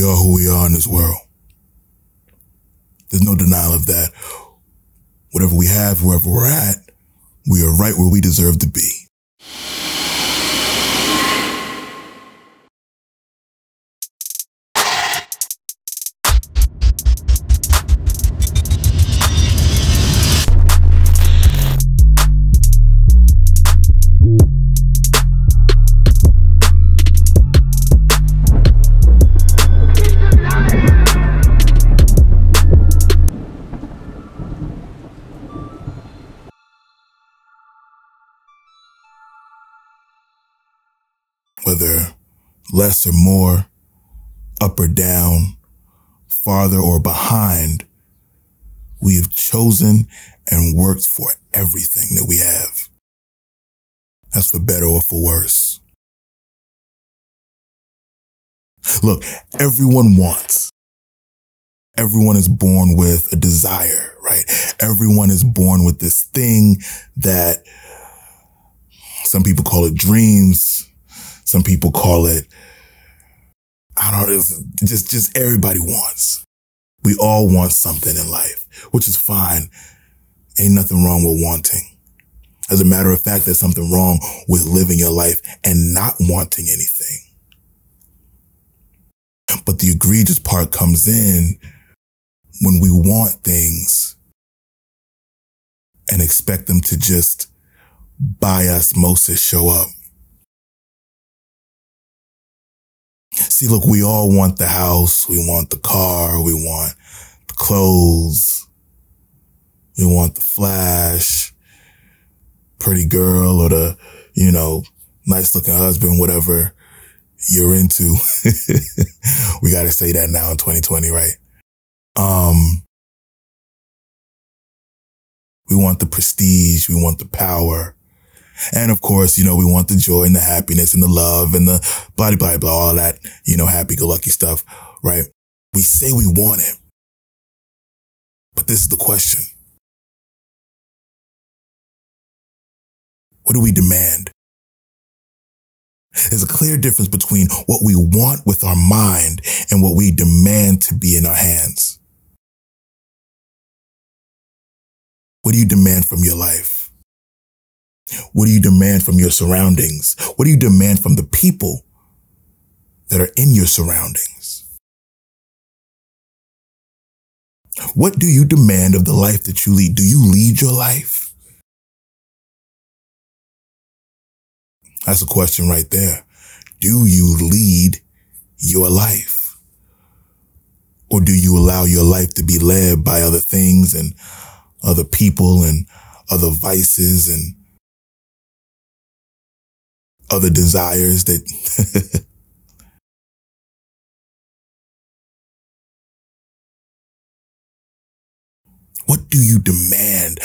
We are who we are in this world. There's no denial of that. Whatever we have, wherever we're at, we are right where we deserve to be. Less or more, up or down, farther or behind, we have chosen and worked for everything that we have. That's for better or for worse. Look, everyone wants. Everyone is born with a desire, right? Everyone is born with this thing that some people call it dreams. Some people call it, I don't know, just, just everybody wants. We all want something in life, which is fine. Ain't nothing wrong with wanting. As a matter of fact, there's something wrong with living your life and not wanting anything. But the egregious part comes in when we want things and expect them to just by osmosis show up. See, look, we all want the house. We want the car. We want the clothes. We want the flash, pretty girl or the, you know, nice looking husband, whatever you're into. we got to say that now in 2020, right? Um, we want the prestige. We want the power. And of course, you know, we want the joy and the happiness and the love and the blah, blah, blah, all that, you know, happy go lucky stuff, right? We say we want it. But this is the question. What do we demand? There's a clear difference between what we want with our mind and what we demand to be in our hands. What do you demand from your life? What do you demand from your surroundings? What do you demand from the people that are in your surroundings? What do you demand of the life that you lead? Do you lead your life? That's a question right there. Do you lead your life? Or do you allow your life to be led by other things and other people and other vices and other desires that What do you demand?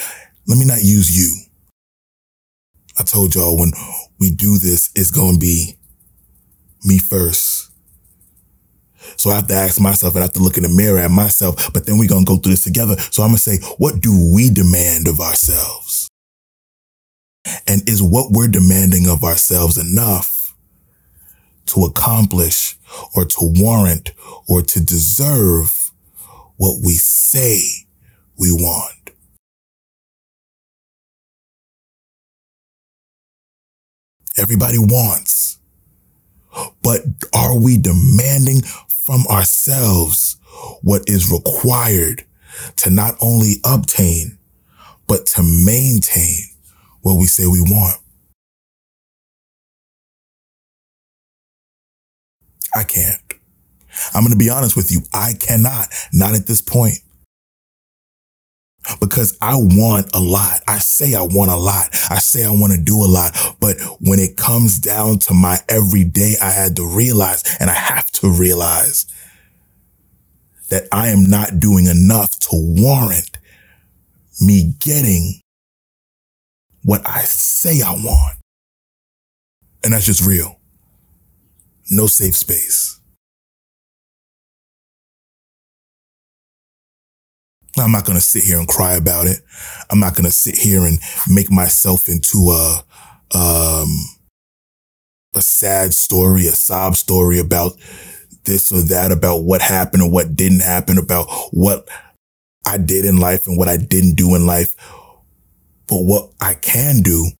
Let me not use you. I told y'all when we do this, it's going to be me first. So I have to ask myself and I have to look in the mirror at myself, but then we're going to go through this together. So I'm going to say, what do we demand of ourselves? And is what we're demanding of ourselves enough to accomplish or to warrant or to deserve what we say we want? Everybody wants. But are we demanding from ourselves what is required to not only obtain, but to maintain what we say we want. I can't. I'm going to be honest with you. I cannot, not at this point. Because I want a lot. I say I want a lot. I say I want to do a lot. But when it comes down to my everyday, I had to realize and I have to realize that I am not doing enough to warrant me getting what I say I want. And that's just real. No safe space. I'm not going to sit here and cry about it. I'm not going to sit here and make myself into a, um, a sad story, a sob story about this or that, about what happened or what didn't happen, about what I did in life and what I didn't do in life. But what I can do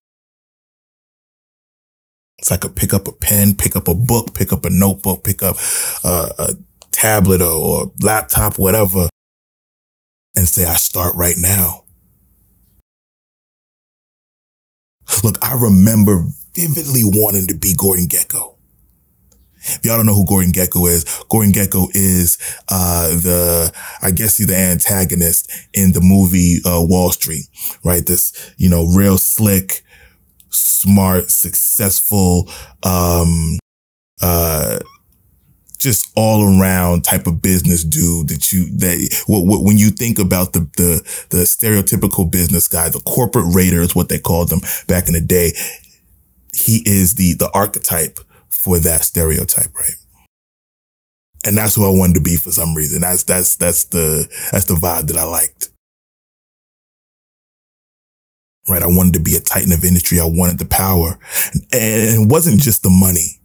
is I could pick up a pen, pick up a book, pick up a notebook, pick up a, a tablet or, or laptop, whatever, and say, I start right now. Look, I remember vividly wanting to be Gordon Gekko. If y'all don't know who Gordon Gekko is, Gordon Gekko is uh, the, I guess he's the antagonist in the movie uh, Wall Street, right? This, you know, real slick, smart, successful, um, uh, just all around type of business dude that you that when you think about the the the stereotypical business guy, the corporate raider is what they called them back in the day. He is the the archetype for that stereotype, right? And that's who I wanted to be for some reason. That's that's that's the that's the vibe that I liked. Right, I wanted to be a titan of industry. I wanted the power, and it wasn't just the money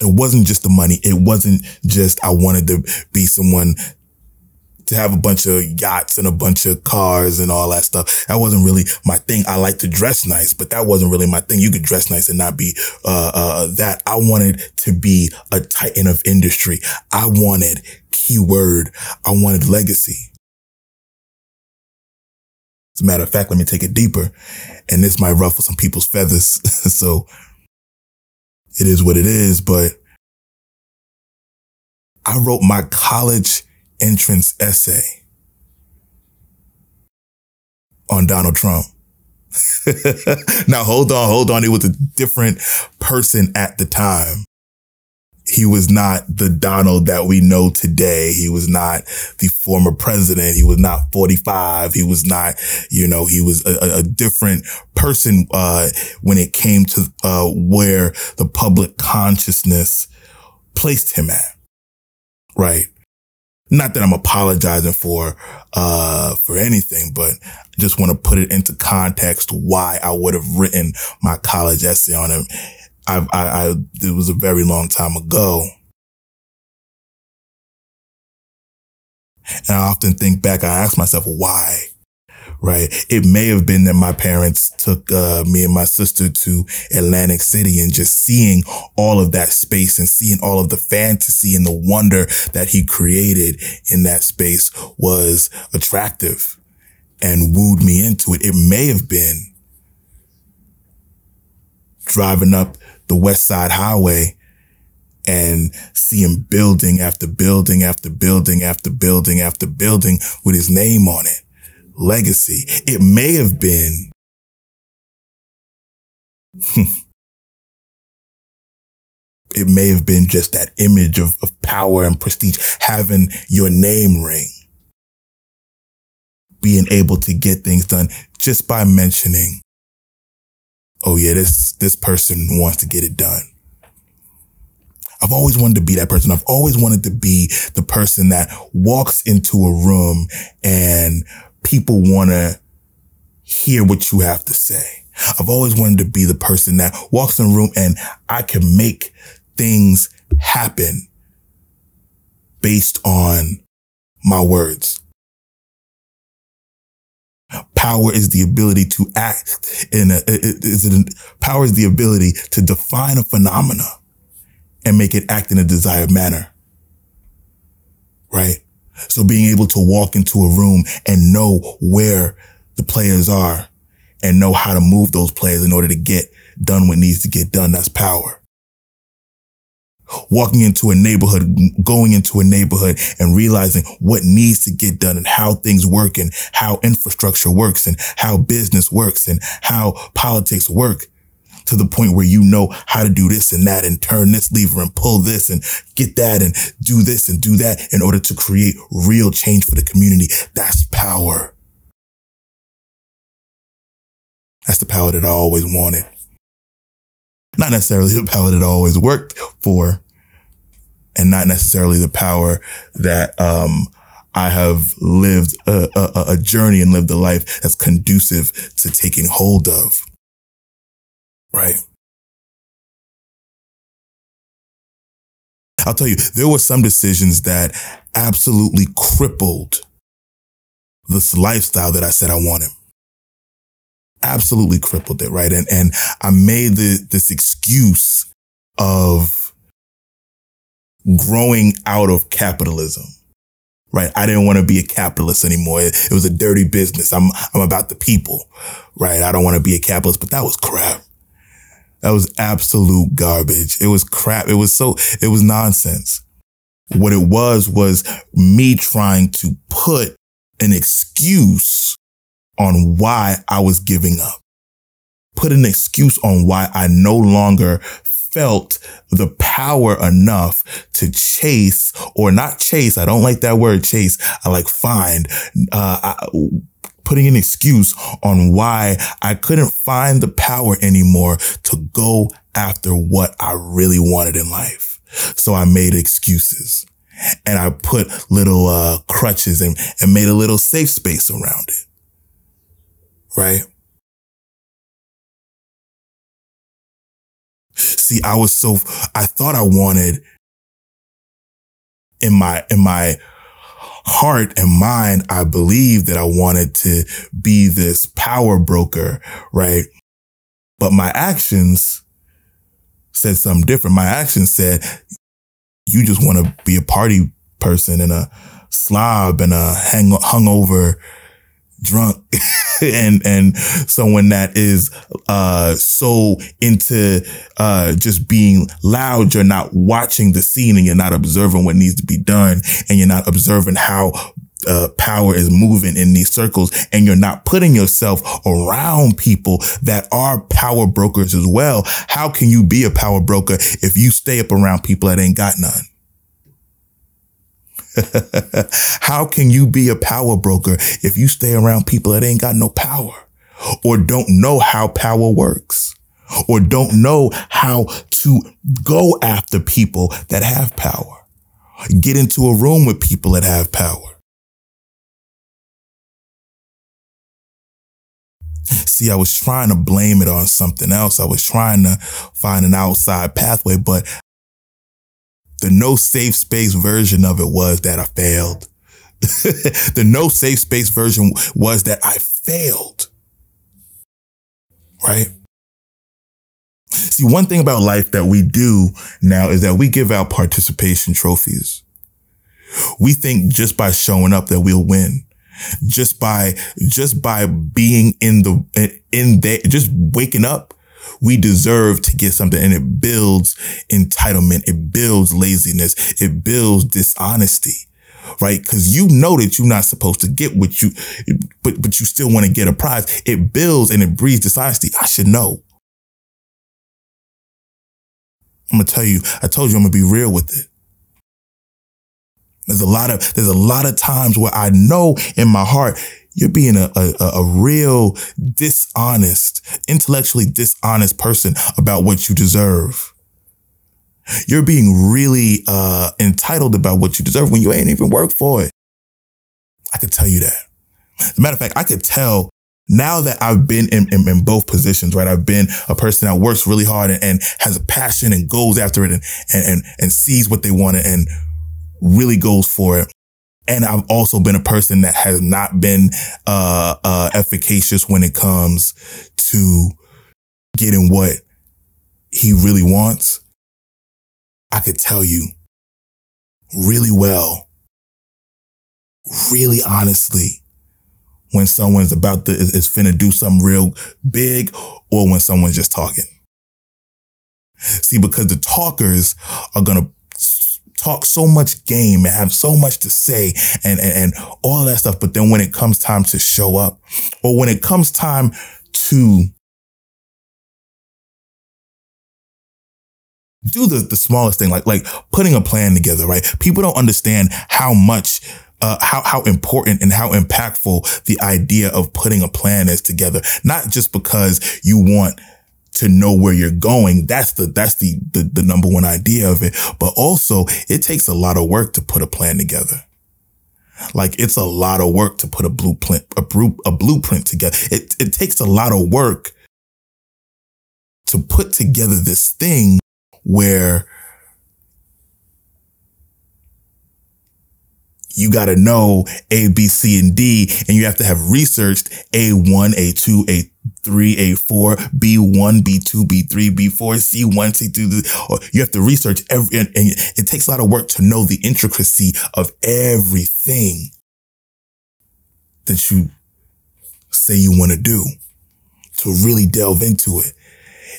it wasn't just the money. It wasn't just I wanted to be someone to have a bunch of yachts and a bunch of cars and all that stuff. That wasn't really my thing. I like to dress nice, but that wasn't really my thing. You could dress nice and not be uh, uh, that. I wanted to be a titan of industry. I wanted keyword. I wanted legacy. As a matter of fact, let me take it deeper, and this might ruffle some people's feathers. so it is what it is, but I wrote my college entrance essay on Donald Trump. now hold on, hold on. He was a different person at the time he was not the Donald that we know today. He was not the former president. He was not 45. He was not, you know, he was a, a different person, uh, when it came to, uh, where the public consciousness placed him at. Right. Not that I'm apologizing for, uh, for anything, but I just want to put it into context why I would have written my college essay on him I, I, I, it was a very long time ago. And I often think back, I ask myself, why? Right. It may have been that my parents took uh, me and my sister to Atlantic City and just seeing all of that space and seeing all of the fantasy and the wonder that he created in that space was attractive and wooed me into it. It may have been driving up the West Side Highway and seeing building after building after building after building after building with his name on it. Legacy. It may have been it may have been just that image of, of power and prestige, having your name ring, being able to get things done just by mentioning oh yeah, this, this person wants to get it done. I've always wanted to be that person. I've always wanted to be the person that walks into a room and people want to hear what you have to say. I've always wanted to be the person that walks in a room and I can make things happen based on my words. Power is the ability to act in a, is it, power is the ability to define a phenomena and make it act in a desired manner. Right? So being able to walk into a room and know where the players are and know how to move those players in order to get done what needs to get done, that's power. Walking into a neighborhood, going into a neighborhood and realizing what needs to get done and how things work and how infrastructure works and how business works and how politics work to the point where you know how to do this and that and turn this lever and pull this and get that and do this and do that in order to create real change for the community. That's power. That's the power that I always wanted. Not necessarily the power that I always worked for and not necessarily the power that, um, I have lived a, a, a, journey and lived a life that's conducive to taking hold of. Right. I'll tell you, there were some decisions that absolutely crippled this lifestyle that I said I wanted. Absolutely crippled it, right? And, and I made the, this excuse of growing out of capitalism right? I didn't want to be a capitalist anymore. It, it, was a dirty business. I'm, I'm about the people, right? I don't want to be a capitalist, but that was crap. That was absolute garbage. It was crap. It was so, it was nonsense. What it was, was me trying to put an excuse on why I was giving up. Put an excuse on why I no longer felt the power enough to chase or not chase. I don't like that word chase. I like find, uh, I, putting an excuse on why I couldn't find the power anymore to go after what I really wanted in life. So I made excuses and I put little, uh, crutches and, and made a little safe space around it. Right. See, I was so, I thought I wanted in my, in my heart and mind, I believed that I wanted to be this power broker, right? But my actions said something different. My actions said, you just want to be a party person and a slob and a hang, hungover drunk and and someone that is uh so into uh just being loud you're not watching the scene and you're not observing what needs to be done and you're not observing how uh, power is moving in these circles and you're not putting yourself around people that are power brokers as well. How can you be a power broker if you stay up around people that ain't got none? How can you be a power broker if you stay around people that ain't got no power or don't know how power works or don't know how to go after people that have power? Get into a room with people that have power. See, I was trying to blame it on something else. I was trying to find an outside pathway, but the no safe space version of it was that I failed. the no safe space version was that I failed. Right? See, one thing about life that we do now is that we give out participation trophies. We think just by showing up that we'll win. Just by, just by being in the, in there, just waking up we deserve to get something and it builds entitlement. It builds laziness. It builds dishonesty, right? Cause you know that you're not supposed to get what you, but, but you still want to get a prize. It builds and it breeds dishonesty. I should know. I'm going to tell you, I told you I'm going to be real with it. There's a lot of, there's a lot of times where I know in my heart, you're being a, a, a real dishonest, intellectually dishonest person about what you deserve. You're being really uh, entitled about what you deserve when you ain't even worked for it. I could tell you that. As a matter of fact, I could tell now that I've been in, in, in, both positions, right? I've been a person that works really hard and, and has a passion and goes after it and, and, and, and sees what they want and really goes for it. And I've also been a person that has not been, uh, uh, efficacious when it comes to getting what he really wants. I could tell you really well, really honestly, when someone's about to, is, is finna do something real big or when someone's just talking. See, because the talkers are to talk so much game and have so much to say and, and, and all that stuff. But then when it comes time to show up or when it comes time to do the, the smallest thing, like, like putting a plan together, right? People don't understand how much uh, how how important and how impactful the idea of putting a plan is together. Not just because you want to know where you're going. That's the, that's the, the, the number one idea of it. But also it takes a lot of work to put a plan together. Like it's a lot of work to put a blueprint, a, a blueprint together. It, it takes a lot of work to put together this thing where you got to know A, B, C, and D, and you have to have researched A1, A2, A3, A4, B1, B2, B3, B4, C1, C2. Or you have to research every, and, and it takes a lot of work to know the intricacy of everything that you say you want to do to really delve into it.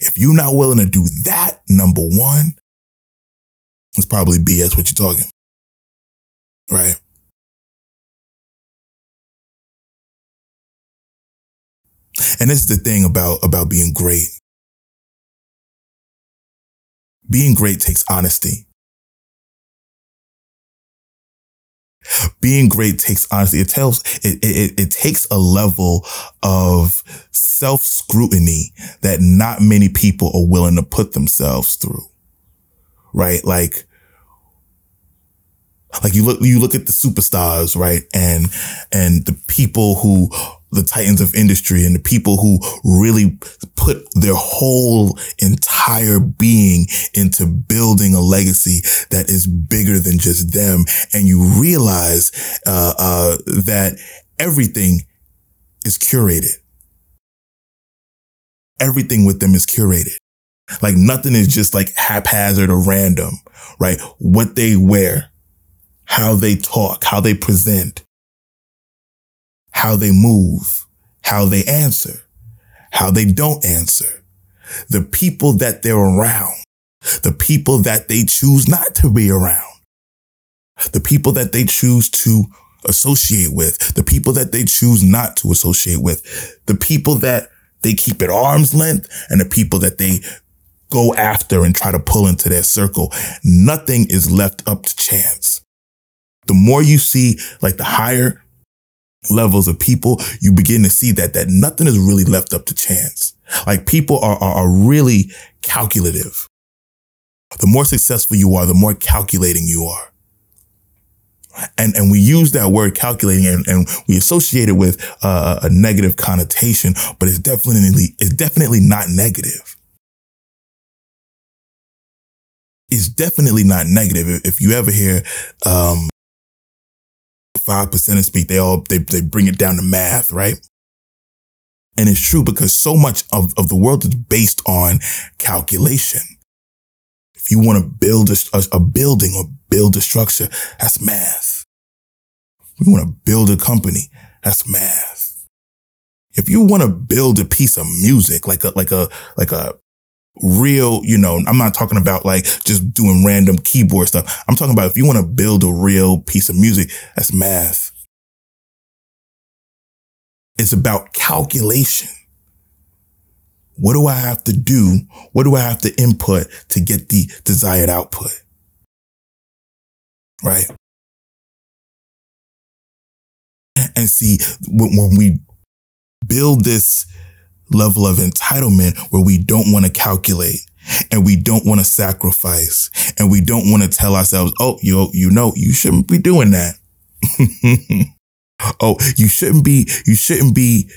If you're not willing to do that, number one, it's probably BS what you're talking. Right. And this is the thing about, about being great. Being great takes honesty. Being great takes honesty. It tells, it, it, it takes a level of self scrutiny that not many people are willing to put themselves through. Right? Like, like you look, you look at the superstars, right? And, and the people who, the titans of industry and the people who really put their whole entire being into building a legacy that is bigger than just them. And you realize, uh, uh, that everything is curated. Everything with them is curated. Like nothing is just like haphazard or random, right? What they wear, how they talk, how they present, how they move, how they answer, how they don't answer, the people that they're around, the people that they choose not to be around, the people that they choose to associate with, the people that they choose not to associate with, the people that they keep at arm's length and the people that they go after and try to pull into their circle. Nothing is left up to chance the more you see like the higher levels of people, you begin to see that, that nothing is really left up to chance. Like people are, are, are really calculative. The more successful you are, the more calculating you are. And, and we use that word calculating and, and we associate it with uh, a negative connotation, but it's definitely, it's definitely not negative. It's definitely not negative. If you ever hear, um, five percent speak, they all they they bring it down to math, right? And it's true because so much of, of the world is based on calculation. If you want to build a, a, a building or build a structure, that's math. If you want to build a company, that's math. If you want to build a piece of music, like a, like a, like a real, you know, I'm not talking about like just doing random keyboard stuff. I'm talking about if you want to build a real piece of music, that's math. It's about calculation. What do I have to do? What do I have to input to get the desired output? Right. And see, when, we build this level of entitlement where we don't want to calculate and we don't want to sacrifice and we don't want to tell ourselves, oh, you, you know, you shouldn't be doing that. oh, you shouldn't be, you shouldn't be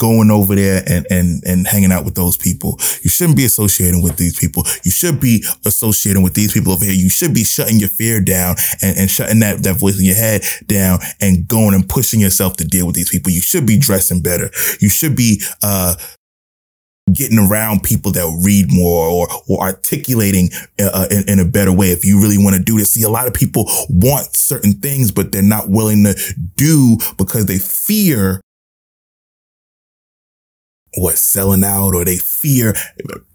going over there and, and, and hanging out with those people. You shouldn't be associating with these people. You should be associating with these people over here. You should be shutting your fear down and, and shutting that, that voice in your head down and going and pushing yourself to deal with these people. You should be dressing better. You should be, uh, getting around people that read more or, or articulating uh, in, in, a better way. If you really want to do this, see, a lot of people want certain things, but they're not willing to do because they fear what selling out or they fear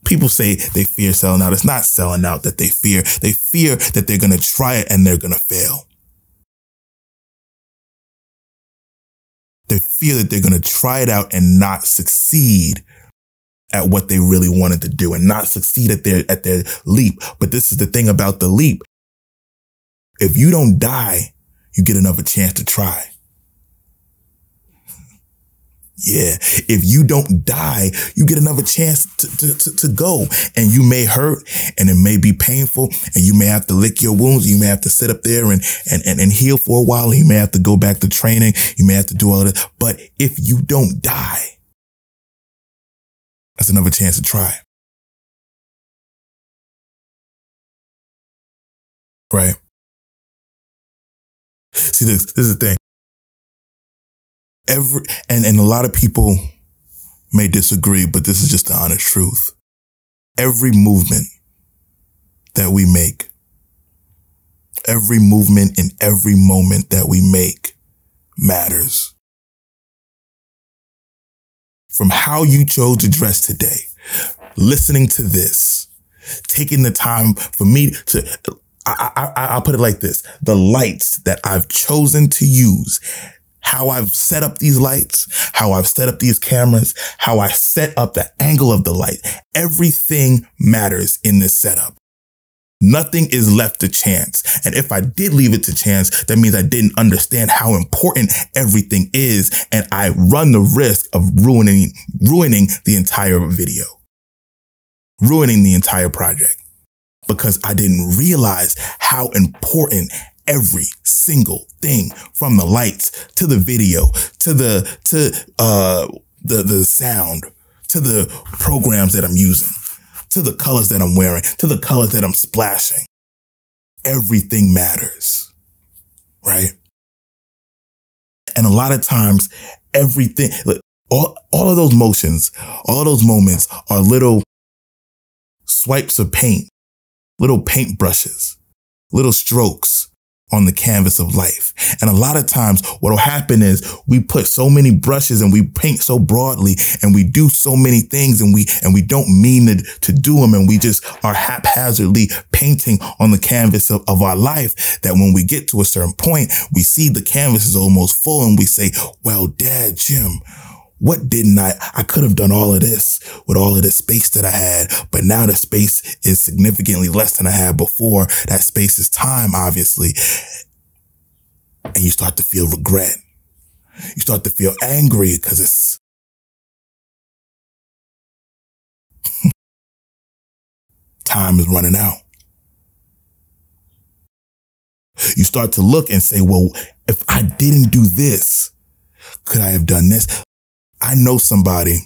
people say they fear selling out. It's not selling out that they fear. They fear that they're going to try it and they're going to fail. They fear that they're going to try it out and not succeed at what they really wanted to do and not succeed at their, at their leap. But this is the thing about the leap. If you don't die, you get another chance to try. Yeah. If you don't die, you get another chance to, to, to, to, go and you may hurt and it may be painful and you may have to lick your wounds. You may have to sit up there and, and, and, and heal for a while. You may have to go back to training. You may have to do all that. But if you don't die, that's another chance to try. Right. See, this, this is the thing. Every, and, and a lot of people may disagree, but this is just the honest truth. Every movement that we make, every movement in every moment that we make matters. From how you chose to dress today, listening to this, taking the time for me to, I, I, I'll put it like this. The lights that I've chosen to use how I've set up these lights, how I've set up these cameras, how I set up the angle of the light. Everything matters in this setup. Nothing is left to chance. And if I did leave it to chance, that means I didn't understand how important everything is. And I run the risk of ruining, ruining the entire video, ruining the entire project because I didn't realize how important every single thing from the lights to the video to the, to, uh, the, the sound to the programs that I'm using to the colors that I'm wearing, to the colors that I'm splashing. Everything matters, right? And a lot of times, everything, all, all of those motions, all of those moments are little swipes of paint, little paint brushes, little strokes on the canvas of life. And a lot of times what will happen is we put so many brushes and we paint so broadly and we do so many things and we, and we don't mean to, to do them. And we just are haphazardly painting on the canvas of, of our life that when we get to a certain point, we see the canvas is almost full and we say, well, dad, Jim, what didn't I? I could have done all of this with all of the space that I had, but now the space is significantly less than I had before. That space is time, obviously. And you start to feel regret. You start to feel angry because it's time is running out. You start to look and say, well, if I didn't do this, could I have done this? I know somebody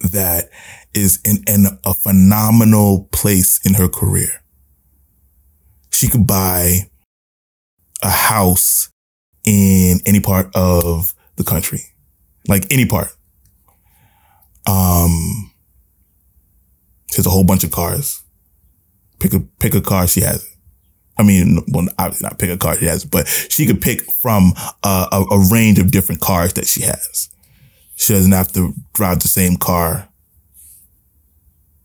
that is in, in a phenomenal place in her career. She could buy a house in any part of the country, like any part. Um, she has a whole bunch of cars. Pick a pick a car, she has. I mean, well, obviously not pick a car she has, but she could pick from a, a, range of different cars that she has. She doesn't have to drive the same car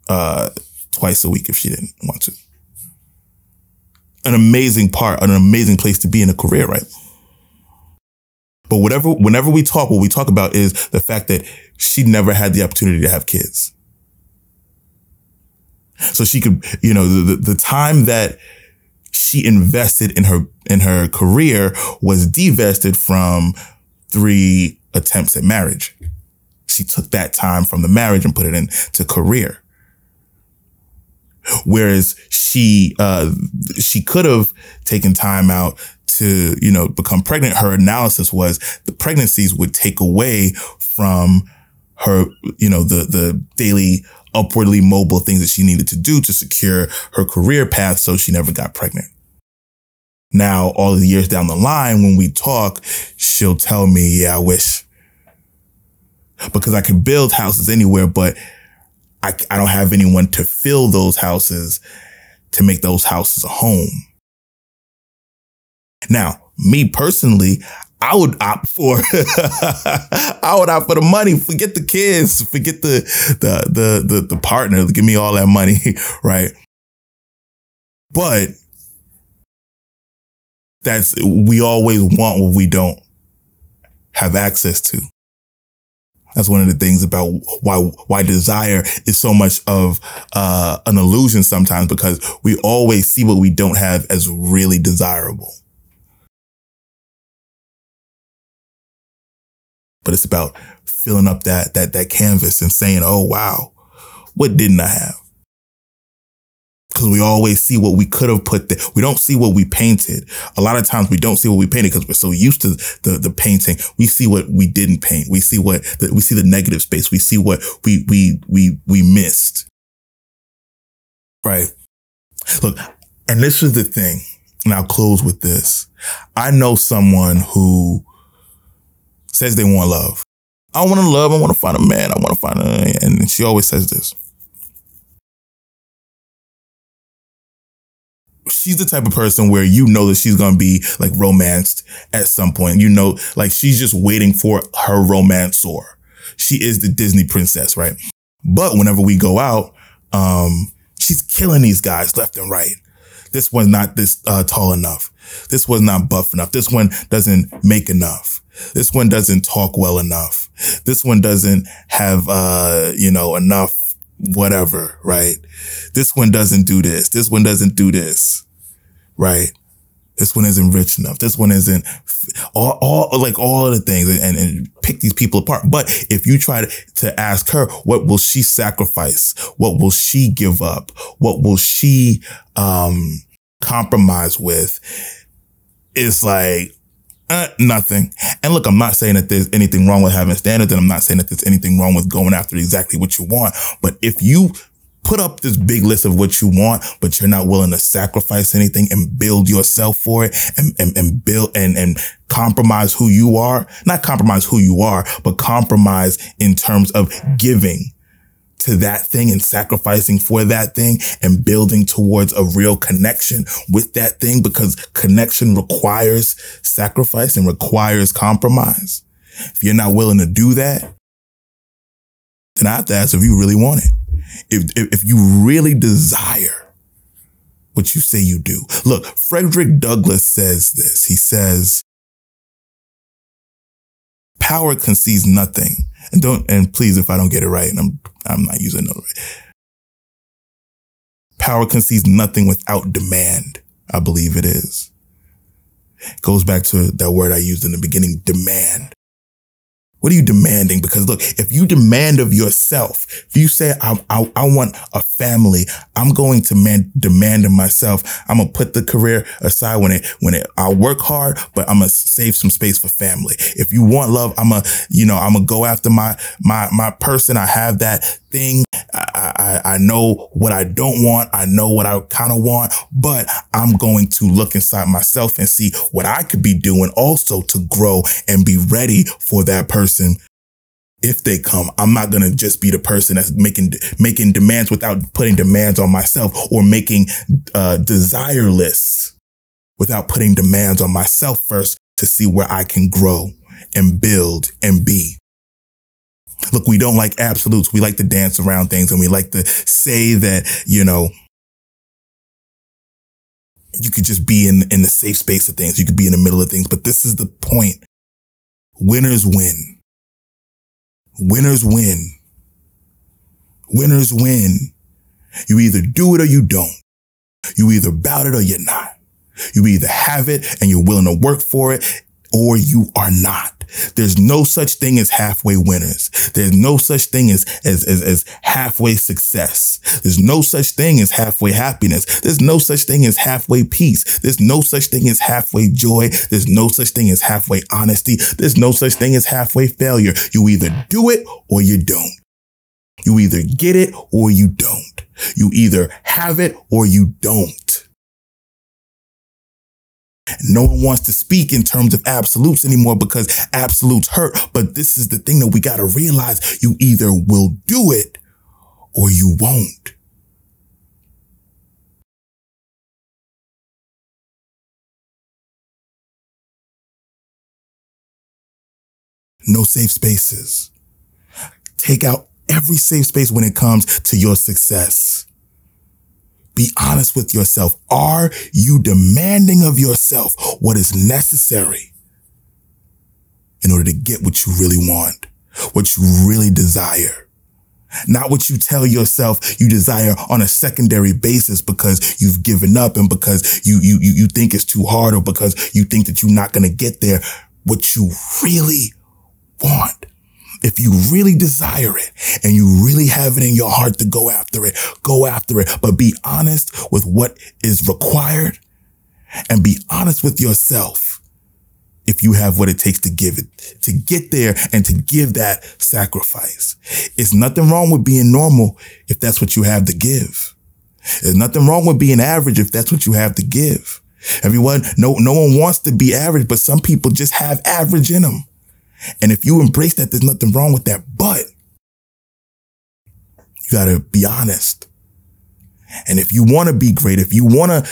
uh, twice a week if she didn't want to. An amazing part, an amazing place to be in a career, right? But whatever, whenever we talk, what we talk about is the fact that she never had the opportunity to have kids. So she could, you know, the, the time that she invested in her in her career was divested from three attempts at marriage. She took that time from the marriage and put it into career. Whereas she uh, she could have taken time out to you know become pregnant. Her analysis was the pregnancies would take away from her you know the the daily upwardly mobile things that she needed to do to secure her career path so she never got pregnant. Now, all the years down the line, when we talk, she'll tell me, yeah, I wish because I can build houses anywhere, but I, I don't have anyone to fill those houses to make those houses a home. Now, me personally, I would opt for I would opt for the money. Forget the kids. Forget the the the the, the partner. Give me all that money, right? But that's we always want what we don't have access to. That's one of the things about why why desire is so much of uh, an illusion sometimes because we always see what we don't have as really desirable. But it's about filling up that, that, that canvas and saying, Oh, wow, what didn't I have? Cause we always see what we could have put there. We don't see what we painted. A lot of times we don't see what we painted because we're so used to the, the painting. We see what we didn't paint. We see what, the, we see the negative space. We see what we, we, we, we missed. Right. Look, and this is the thing. and I'll close with this. I know someone who says they want love. I want to love. I want to find a man. I want to find a, and she always says this. She's the type of person where you know that she's to be like romanced at some point. You know, like she's just waiting for her romancer. She is the Disney princess, right? But whenever we go out, um, she's killing these guys left and right. This one's not this uh, tall enough. This one's not buff enough. This one doesn't make enough. This one doesn't talk well enough. This one doesn't have, uh, you know, enough whatever, right? This one doesn't do this. This one doesn't do this, right? This one isn't rich enough. This one isn't all, all like all the things and, and pick these people apart. But if you try to, to ask her, what will she sacrifice? What will she give up? What will she, um, compromise with? It's like, uh, nothing. And look, I'm not saying that there's anything wrong with having standards and I'm not saying that there's anything wrong with going after exactly what you want. But if you put up this big list of what you want, but you're not willing to sacrifice anything and build yourself for it and, and, and build and, and compromise who you are, not compromise who you are, but compromise in terms of giving to that thing and sacrificing for that thing and building towards a real connection with that thing because connection requires sacrifice and requires compromise. If you're not willing to do that, then I have to ask if you really want it if, if, you really desire what you say you do. Look, Frederick Douglass says this. He says, power concedes nothing. And don't, and please, if I don't get it right, and I'm, I'm not using it right. Power concedes nothing without demand. I believe it is. It goes back to that word I used in the beginning, demand. What are you demanding? Because look, if you demand of yourself, if you say, I, I, I want a family, I'm going to man, demand of myself. I'm going to put the career aside when it, when it, I'll work hard, but I'm going to save some space for family. If you want love, I'm going to, you know, I'm going to go after my, my, my person. I have that thing. I, know what I don't want. I know what I kind of want, but I'm going to look inside myself and see what I could be doing also to grow and be ready for that person if they come. I'm not going to just be the person that's making, making demands without putting demands on myself or making, uh, desire lists without putting demands on myself first to see where I can grow and build and be. Look, we don't like absolutes. We like to dance around things and we like to say that, you know, you could just be in, in the safe space of things. You could be in the middle of things, but this is the point. Winners win. Winners win. Winners win. You either do it or you don't. You either about it or you're not. You either have it and you're willing to work for it or you are not. There's no such thing as halfway winners. There's no such thing as, as, as, as, halfway success. There's no such thing as halfway happiness. There's no such thing as halfway peace. There's no such thing as halfway joy. There's no such thing as halfway honesty. There's no such thing as halfway failure. You either do it or you don't. You either get it or you don't. You either have it or you don't. No one wants to speak in terms of absolutes anymore because absolutes hurt. But this is the thing that we got to realize. You either will do it or you won't. No safe spaces. Take out every safe space when it comes to your success. Be honest with yourself. Are you demanding of yourself what is necessary in order to get what you really want, what you really desire? Not what you tell yourself you desire on a secondary basis because you've given up and because you, you, you think it's too hard or because you think that you're not going to get there. What you really want if you really desire it and you really have it in your heart to go after it, go after it, but be honest with what is required and be honest with yourself. If you have what it takes to give it, to get there and to give that sacrifice. It's nothing wrong with being normal if that's what you have to give. There's nothing wrong with being average if that's what you have to give. Everyone, no, no one wants to be average, but some people just have average in them. And if you embrace that, there's nothing wrong with that. But you got to be honest. And if you want to be great, if you want to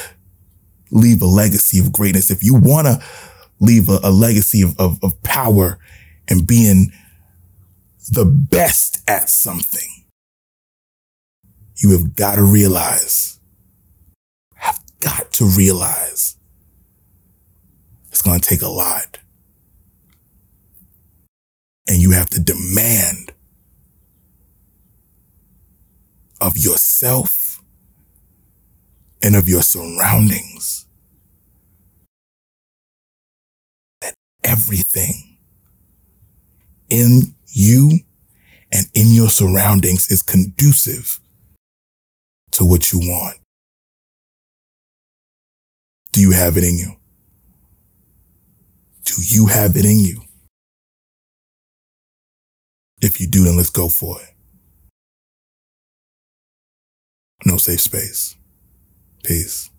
leave a legacy of greatness, if you want to leave a, a legacy of, of, of power and being the best at something, you have got to realize, have got to realize it's going to take a lot. And you have to demand of yourself and of your surroundings that everything in you and in your surroundings is conducive to what you want. Do you have it in you? Do you have it in you? If you do, then let's go for it. No safe space. Peace.